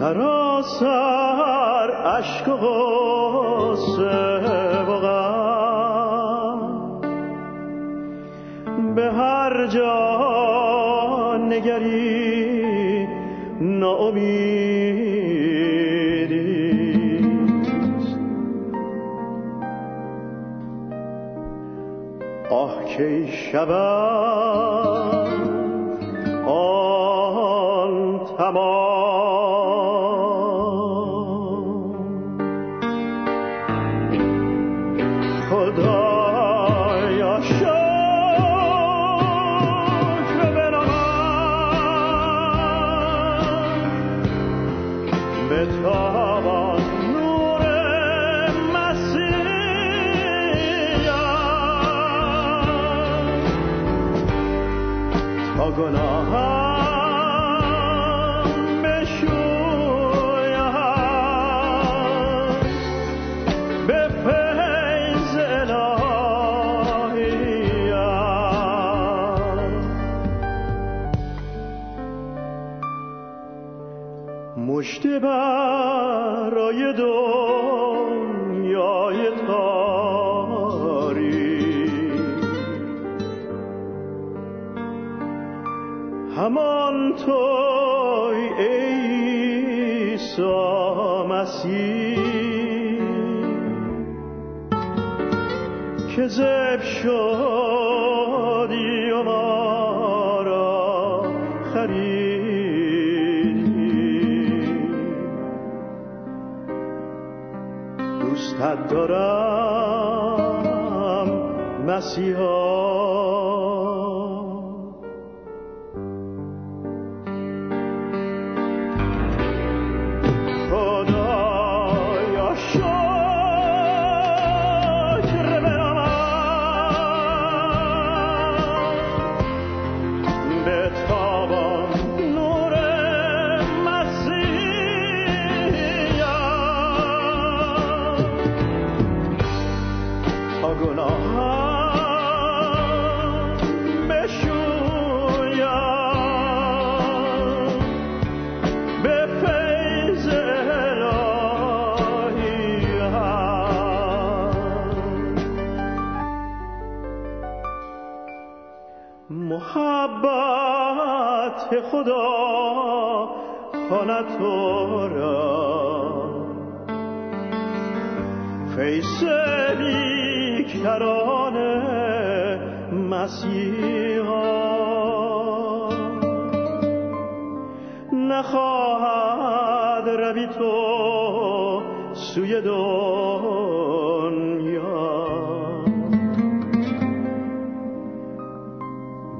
سراسر عشق و غصه و به هر جا نگری ناامیدی. آه که شود آن تمام دارم. مسیحا خدا خانه تو را. فیس بیکران مسیحا نخواهد روی تو سوی دنیا.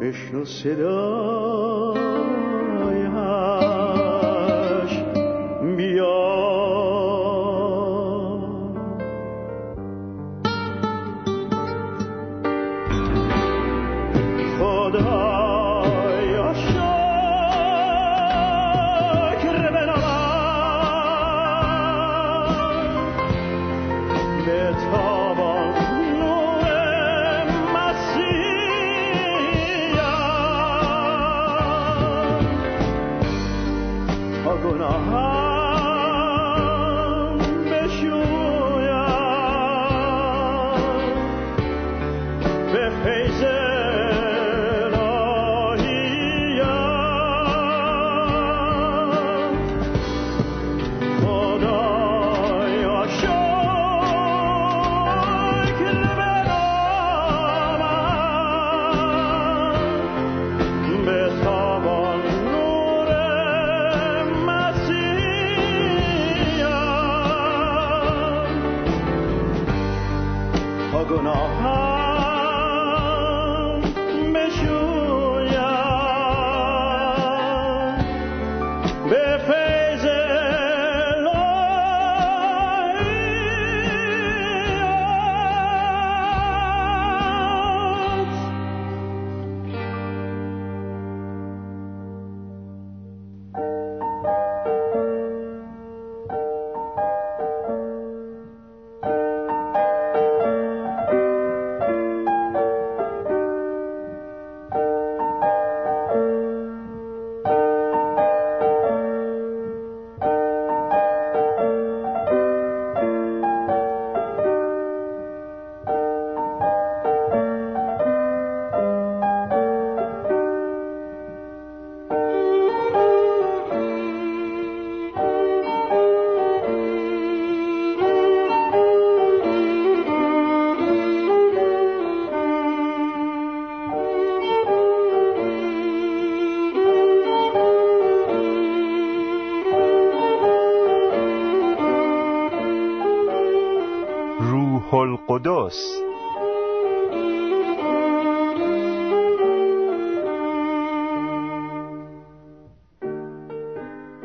بشنو صدایش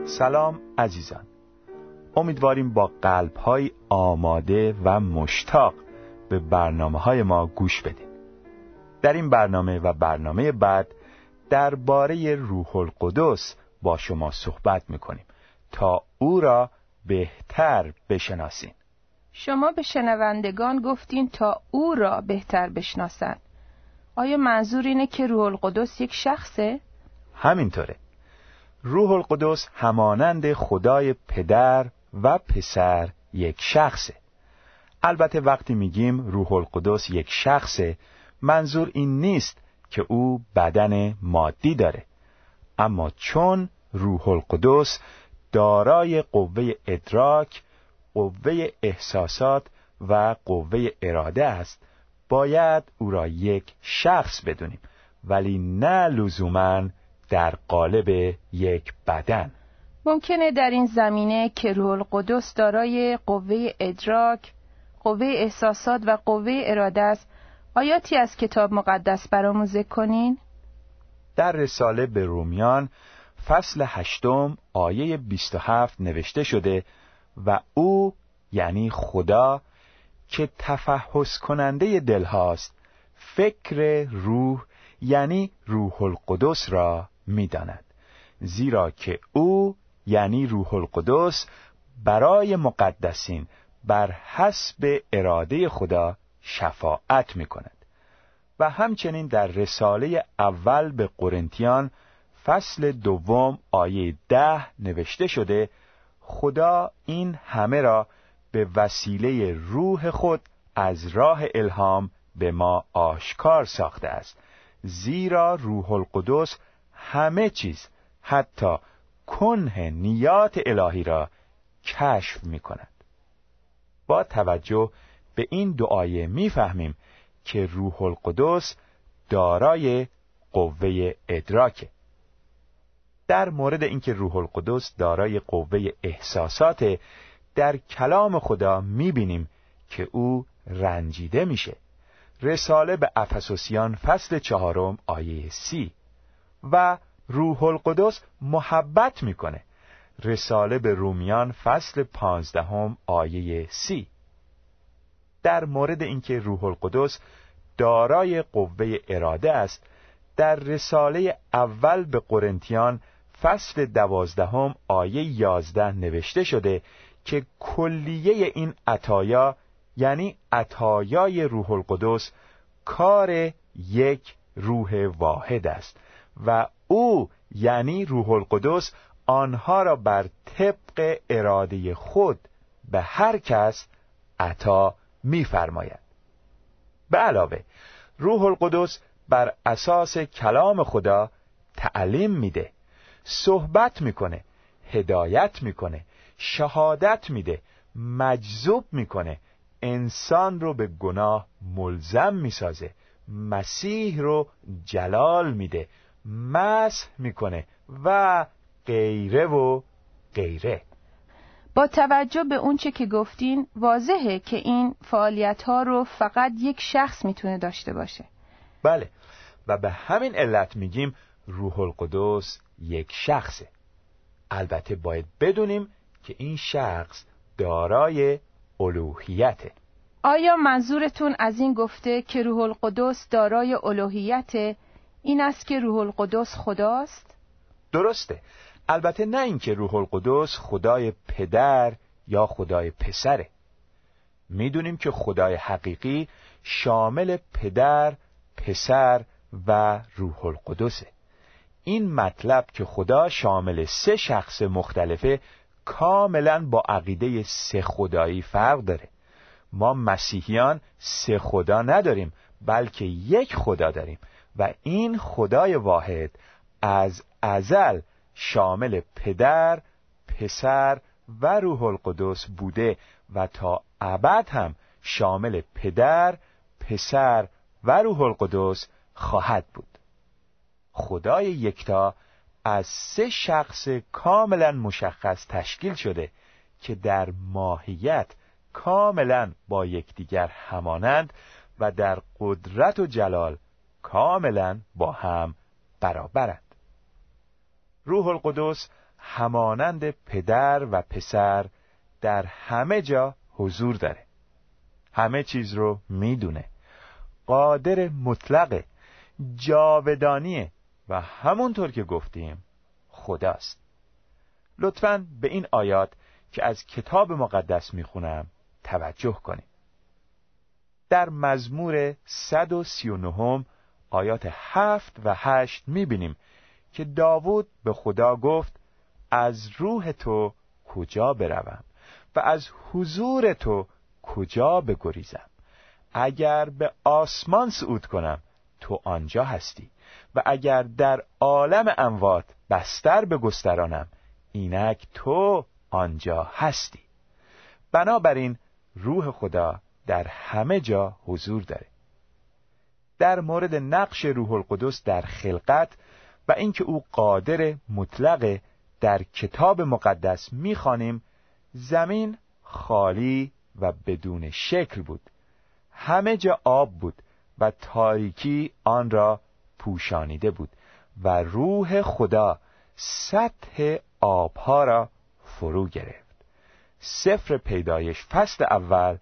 سلام عزیزان. امیدواریم با قلب های آماده و مشتاق به برنامه های ما گوش بدید در این برنامه و برنامه بعد درباره روح القدس با شما صحبت می‌کنیم تا او را بهتر بشناسیم. شما به شنوندگان گفتین تا او را بهتر بشناسند. آیا منظور اینه که روح القدس یک شخصه؟ همینطوره. روح القدس همانند خدای پدر و پسر یک شخصه. البته وقتی میگیم روح القدس یک شخصه منظور این نیست که او بدن مادی داره. اما چون روح القدس دارای قوه ادراک قوه احساسات و قوه اراده است باید او را یک شخص بدونیم ولی نه لزوما در قالب یک بدن ممکنه در این زمینه که روح القدس دارای قوه ادراک، قوه احساسات و قوه اراده است آیاتی از کتاب مقدس برامون ذکر کنین؟ در رساله به رومیان فصل هشتم آیه 27 نوشته شده و او یعنی خدا که تفحص کننده دل هاست فکر روح یعنی روح القدس را می‌داند. زیرا که او یعنی روح القدس برای مقدسین بر حسب اراده خدا شفاعت می کند و همچنین در رساله اول به قرنتیان فصل دوم آیه ده نوشته شده خدا این همه را به وسیله روح خود از راه الهام به ما آشکار ساخته است. زیرا روح القدس همه چیز حتی کنه نیات الهی را کشف می کند با توجه به این دعایه می‌فهمیم که روح القدس دارای قوه ادراکه. در مورد اینکه روح القدس دارای قوه احساسات در کلام خدا می‌بینیم که او رنجیده میشه. رساله به افسوسیان فصل چهارم آیه سی. و روح القدس محبت می‌کنه. رساله به رومیان فصل پانزدهم آیه سی. در مورد اینکه روح القدس دارای قوه اراده است در رساله اول به قرنتیان فصل دوازدهم آیه یازده نوشته شده که کلیه این عطایا یعنی عطایای روح القدس کار یک روح واحد است و او یعنی روح القدس آنها را بر طبق اراده خود به هر کس عطا می‌فرماید. به علاوه روح القدس بر اساس کلام خدا تعلیم میده صحبت می‌کنه هدایت می‌کنه شهادت میده مجذوب می‌کنه انسان رو به گناه ملزم می‌سازه مسیح رو جلال میده مسح می‌کنه و غیره و غیره. با توجه به اونچه که گفتین واضحه که این فعالیت ها رو فقط یک شخص می‌تونه داشته باشه. بله. و به همین علت میگیم روح القدس یک شخصه. البته باید بدونیم که این شخص دارای الوهیته. آیا منظورتون از این گفته که روح القدس دارای الوهیت این است که روح القدس خداست؟ درسته. البته نه اینکه روح القدس خدای پدر یا خدای پسره. می‌دونیم که خدای حقیقی شامل پدر، پسر و روح القدسه. این مطلب که خدا شامل سه شخص مختلفه کاملا با عقیده سه خدایی فرق داره ما مسیحیان سه خدا نداریم بلکه یک خدا داریم و این خدای واحد از ازل شامل پدر، پسر و روح القدس بوده و تا ابد هم شامل پدر، پسر و روح القدس خواهد بود. خدای یکتا از سه شخص کاملا مشخص تشکیل شده که در ماهیت کاملا با یکدیگر همانند و در قدرت و جلال کاملا با هم برابرند. روح القدس همانند پدر و پسر در همه جا حضور داره. همه چیز رو می‌دونه. قادر مطلق جاودانیه. و همونطور که گفتیم خداست. لطفا به این آیات که از کتاب مقدس می‌خونم توجه کنیم در مزمور 139 آیات 7 و 8 می‌بینیم که داوود به خدا گفت از روح تو کجا بروم و از حضور تو کجا بگریزم؟ اگر به آسمان صعود کنم تو آنجا هستی. و اگر در عالم اموات بستر بگسترانم اینک تو آنجا هستی. بنابراین روح خدا در همه جا حضور داره. در مورد نقش روح القدس در خلقت و اینکه او قادر مطلق در کتاب مقدس می‌خوانیم زمین خالی و بدون شکل بود. همه جا آب بود و تاریکی آن را پوشانیده بود و روح خدا سطح آبها را فرو گرفت. سفر پیدایش فصل اول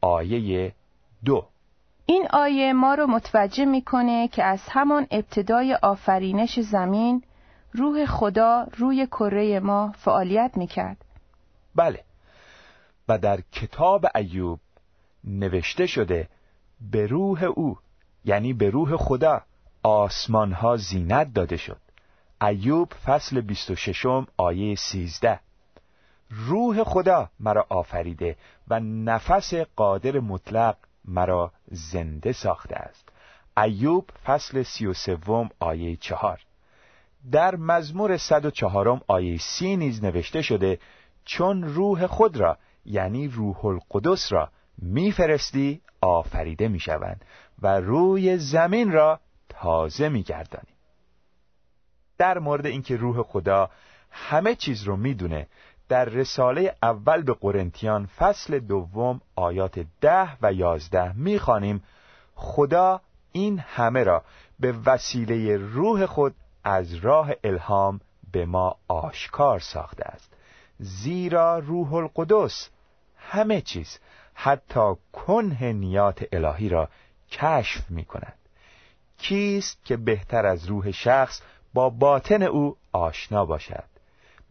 آیه دو. این آیه ما رو متوجه می‌کنه که از همان ابتدای آفرینش زمین روح خدا روی کره ما فعالیت می‌کرد. بله. و در کتاب ایوب نوشته شده به روح او یعنی به روح خدا آسمان ها زینت داده شد. ایوب فصل 26 آیه 13 روح خدا مرا آفریده و نفس قادر مطلق مرا زنده ساخته است. ایوب فصل 33 آیه 4 در مزمور 104 آیه 30 نیز نوشته شده چون روح خود را یعنی روح القدس را میفرستی آفریده می‌شوند و روی زمین را تازه میگردانی در مورد اینکه روح خدا همه چیز رو می‌دونه در رساله اول به قرنتیان فصل دوم آیات ده و یازده می‌خوانیم خدا این همه را به وسیله روح خود از راه الهام به ما آشکار ساخته است. زیرا روح القدس همه چیز حتی کنه نیات الهی را کشف می کند کیست که بهتر از روح شخص با باطن او آشنا باشد؟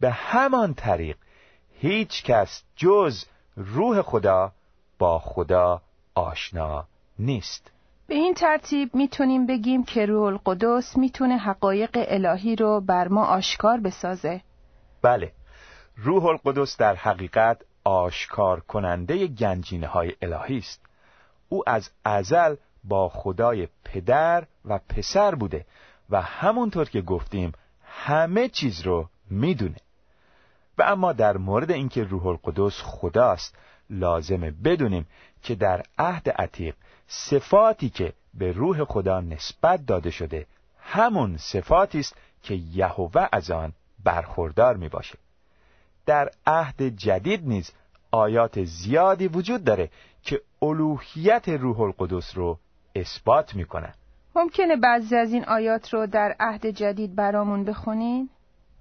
به همان طریق هیچ کس جز روح خدا با خدا آشنا نیست. به این ترتیب می‌تونیم بگیم که روح القدس می‌تونه حقایق الهی رو بر ما آشکار بسازه. بله روح القدس در حقیقت آشکار کننده گنجینه های الهی است. او از ازل با خدای پدر و پسر بوده و همونطور که گفتیم همه چیز رو می‌دونه و اما در مورد اینکه روح القدس خداست لازمه بدونیم که در عهد عتیق صفاتی که به روح خدا نسبت داده شده همون صفاتی است که یهوه از آن برخوردار می باشه. در عهد جدید نیز آیات زیادی وجود داره که الوهیت روح القدس رو اثبات می‌کنن ممکنه بعضی از این آیات رو در عهد جدید برامون بخونین؟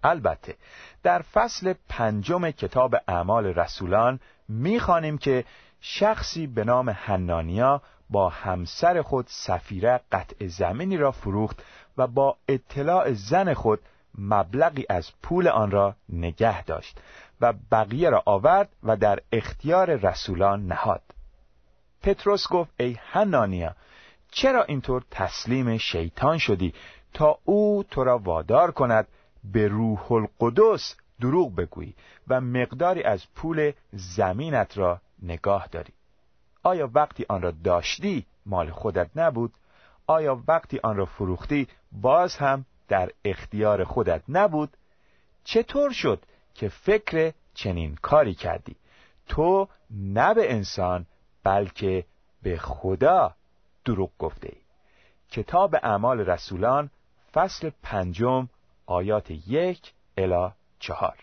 البته در فصل پنجم کتاب اعمال رسولان می‌خوانیم که شخصی به نام حنانیا با همسر خود سفیره قطع زمینی را فروخت و با اطلاع زن خود مبلغی از پول آن را نگه داشت و بقیه را آورد و در اختیار رسولان نهاد پتروس گفت ای حنانیا چرا اینطور تسلیم شیطان شدی تا او تو را وادار کند به روح القدس دروغ بگویی و مقداری از پول زمینت را نگاه داری؟ آیا وقتی آن را داشتی مال خودت نبود؟ آیا وقتی آن را فروختی باز هم در اختیار خودت نبود؟ چطور شد که فکر چنین کاری کردی؟ تو نه به انسان بلکه به خدا دروغ گفته ای. کتاب اعمال رسولان فصل پنجم آیات یک الا چهار.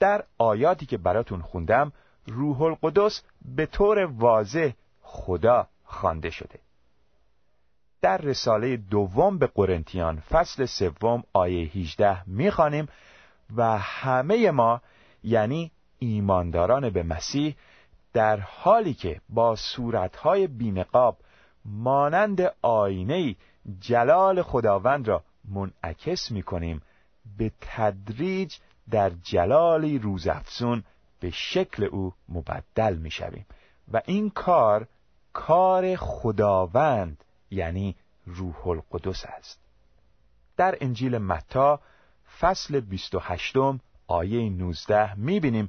در آیاتی که براتون خوندم روح القدس به طور واضح خدا خوانده شده. در رساله دوم به قرنتیان فصل سوم آیه 18 می‌خوانیم و همه ما یعنی ایمانداران به مسیح در حالی که با صورتهای بینقاب مانند آینه جلال خداوند را منعکس می کنیم به تدریج در جلالی روزافزون به شکل او مبدل می شویم و این کار کار خداوند یعنی روح القدس است. در انجیل متا فصل 28 آیه 19 می بینیم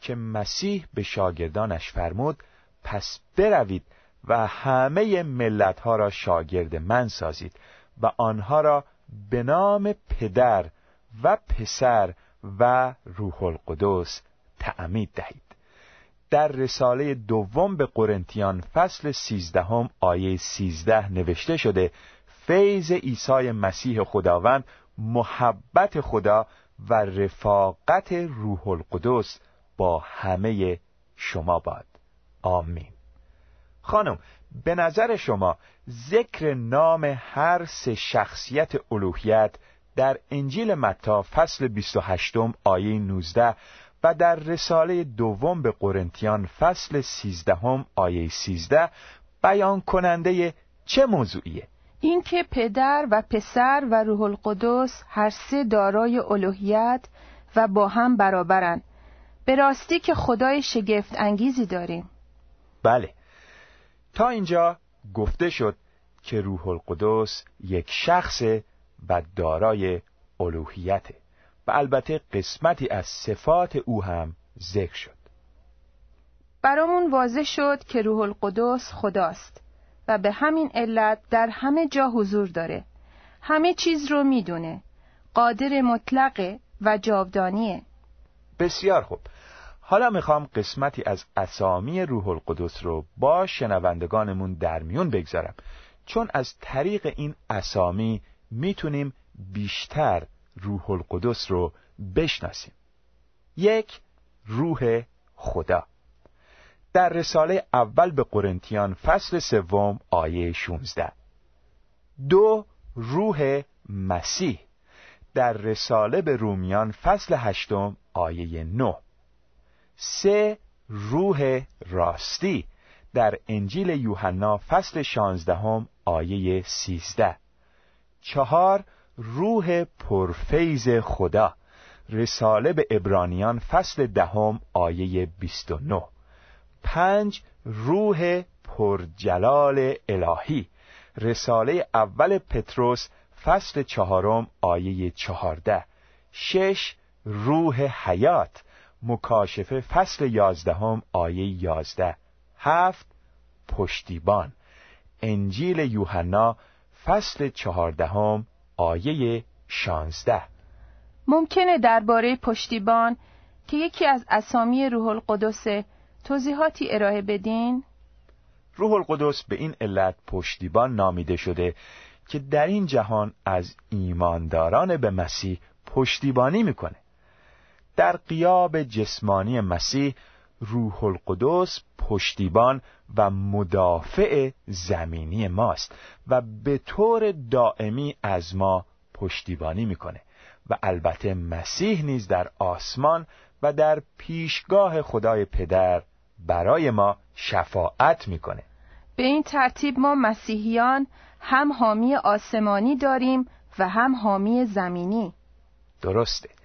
که مسیح به شاگردانش فرمود پس بروید و همه ملت ها را شاگرد من سازید و آنها را به نام پدر و پسر و روح القدس تعمید دهید. در رساله دوم به قرنتیان فصل سیزدهم آیه سیزده نوشته شده فیض عیسی مسیح خداوند محبت خدا و رفاقت روح القدس با همه شما باد. آمین. خانم به نظر شما ذکر نام هر سه شخصیت الوهیت در انجیل متا فصل 28 آیه 19 و در رساله دوم به قرنتیان فصل 13 آیه 13 بیان کننده چه موضوعیه؟ اینکه پدر و پسر و روح القدس هر سه دارای الوهیت و با هم برابرند به راستی که خدای شگفت انگیزی داریم. بله. تا اینجا گفته شد که روح القدس یک شخص و دارای الوهیته و البته قسمتی از صفات او هم ذکر شد. برامون واضح شد که روح القدس خداست و به همین علت در همه جا حضور داره. همه چیز رو می‌دونه. قادر مطلقه و جاودانیه. بسیار خوب. حالا می‌خوام قسمتی از اسامی روح القدس رو با شنوندگانمون در میون بگذارم. چون از طریق این اسامی می‌تونیم بیشتر روح القدس رو بشناسیم. یک روح خدا. در رساله اول به قرنتیان فصل سوم آیه 16 دو روح مسیح. در رساله به رومیان فصل هشتم آیه 9 سه روح راستی در انجیل یوحنا فصل شانزدهم آیه سیزده. چهار روح پرفیز خدا رساله به ابرانیان فصل دهم آیه 29 پنج روح پرجلال الهی رساله اول پتروس فصل چهارم آیه چهارده. شش روح حیات مکاشفه فصل یازدهم آیه یازده. هفت پشتیبان. انجیل یوحنا فصل چهاردهم آیه شانزده. ممکنه درباره پشتیبان که یکی از اسامی روح القدس توضیحاتی ارائه بدین؟ روح القدس به این علت پشتیبان نامیده شده که در این جهان از ایمانداران به مسیح پشتیبانی می‌کنه. در قیاب جسمانی مسیح روح القدس پشتیبان و مدافع زمینی ماست و به طور دائمی از ما پشتیبانی می‌کنه و البته مسیح نیز در آسمان و در پیشگاه خدای پدر برای ما شفاعت می‌کنه. به این ترتیب ما مسیحیان هم حامی آسمانی داریم و هم حامی زمینی. درسته.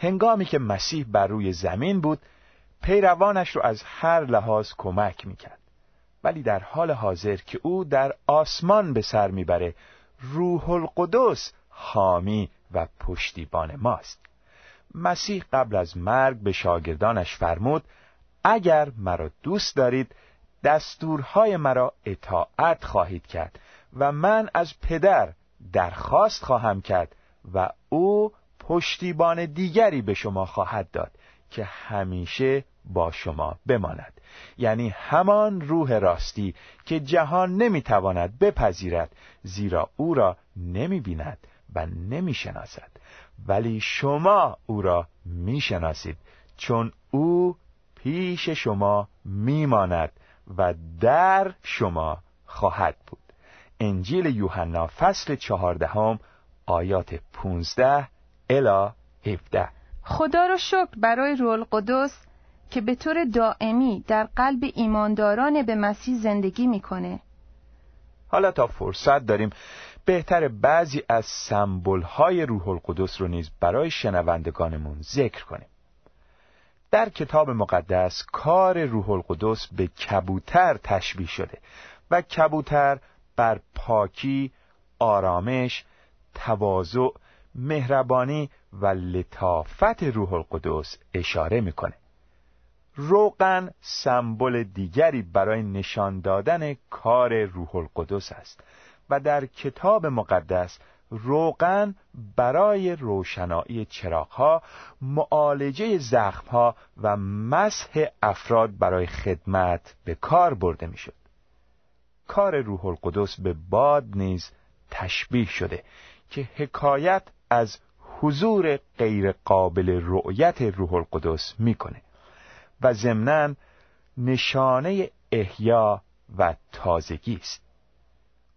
هنگامی که مسیح بر روی زمین بود پیروانش رو از هر لحاظ کمک می‌کرد. ولی در حال حاضر که او در آسمان به سر می‌بره روح القدس حامی و پشتیبان ماست. مسیح قبل از مرگ به شاگردانش فرمود اگر مرا دوست دارید دستورهای مرا اطاعت خواهید کرد و من از پدر درخواست خواهم کرد و او پشتیبان دیگری به شما خواهد داد که همیشه با شما بماند. یعنی همان روح راستی که جهان نمی‌تواند بپذیرد زیرا او را نمی‌بیند و نمی‌شناسد. ولی شما او را می‌شناسید چون او پیش شما میماند و در شما خواهد بود. انجیل یوحنا فصل چهاردهم آیات 15 الا 17 خدا رو شکر برای رول قدس که به طور دائمی در قلب ایمانداران به مسیح زندگی می‌کنه. حالا تا فرصت داریم بهتر بعضی از سمبل های روح القدس رو نیز برای شنوندگانمون ذکر کنیم. در کتاب مقدس کار روح القدس به کبوتر تشبیه شده و کبوتر بر پاکی، آرامش، تواضع، مهربانی و لطافت روح القدس اشاره می‌کنه. روغن سمبل دیگری برای نشان دادن کار روح القدس است و در کتاب مقدس روغن برای روشنایی چراغها معالجه زخمها و مسح افراد برای خدمت به کار برده می‌شد کار روح القدس به باد نیز تشبیه شده که حکایت از حضور غیر قابل رؤیت روح القدس می‌کنه و ضمناً نشانه احیا و تازگی است.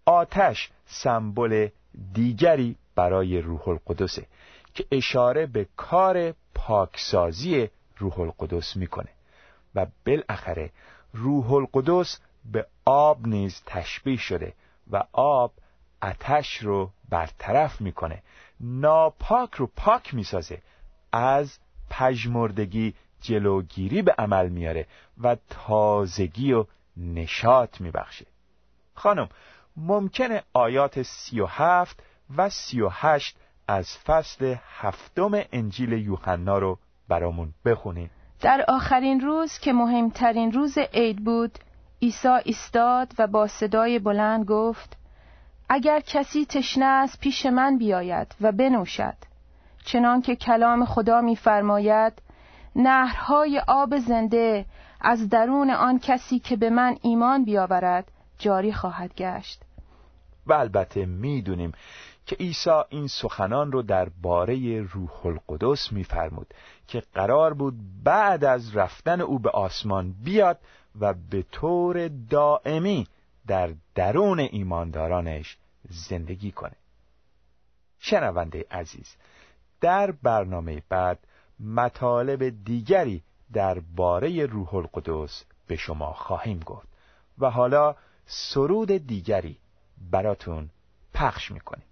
آتش سمبل دیگری برای روح القدسه که اشاره به کار پاکسازی روح القدس می‌کنه و بالاخره روح القدس به آب نیز تشبیه شده و آب آتش رو برطرف می‌کنه ناپاک رو پاک می‌سازه. از پژمردگی جلوگیری به عمل میاره و تازگی و نشاط میبخشه. خانم ممکنه آیات سی و هفت و سی و هشت از فصل هفتم انجیل یوحنا رو برامون بخونیم در آخرین روز که مهمترین روز عید بود عیسی ایستاد و با صدای بلند گفت اگر کسی تشنه است پیش من بیاید و بنوشد چنان که کلام خدا می‌فرماید نهرهای آب زنده از درون آن کسی که به من ایمان بیاورد جاری خواهد گشت. و البته می‌دونیم که عیسی این سخنان رو در باره روح القدس میفرمود که قرار بود بعد از رفتن او به آسمان بیاد و به طور دائمی در درون ایماندارانش زندگی کنه. شنونده عزیز در برنامه بعد مطالب دیگری در باره روح القدس به شما خواهیم گفت و حالا سرود دیگری براتون پخش می‌کنیم.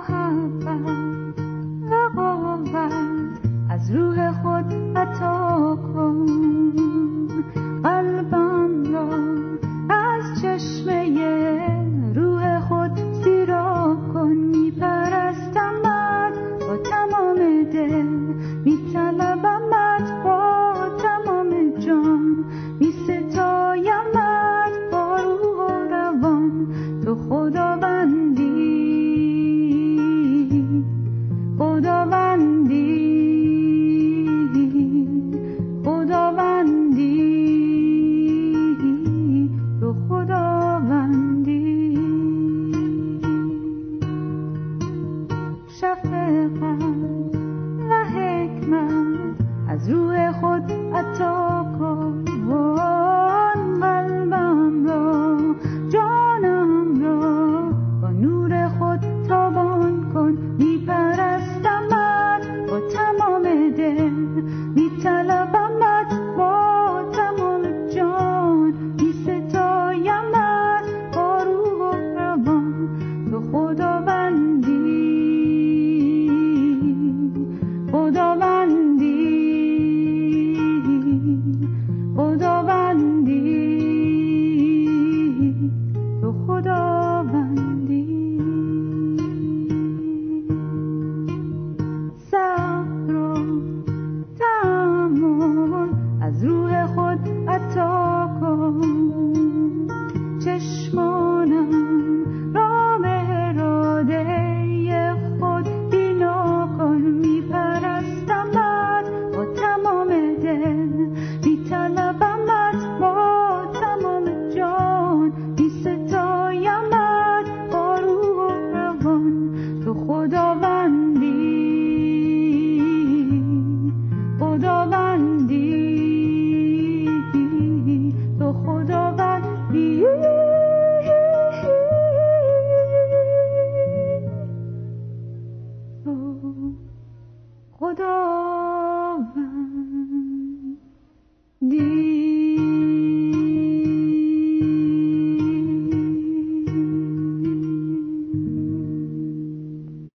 好吧。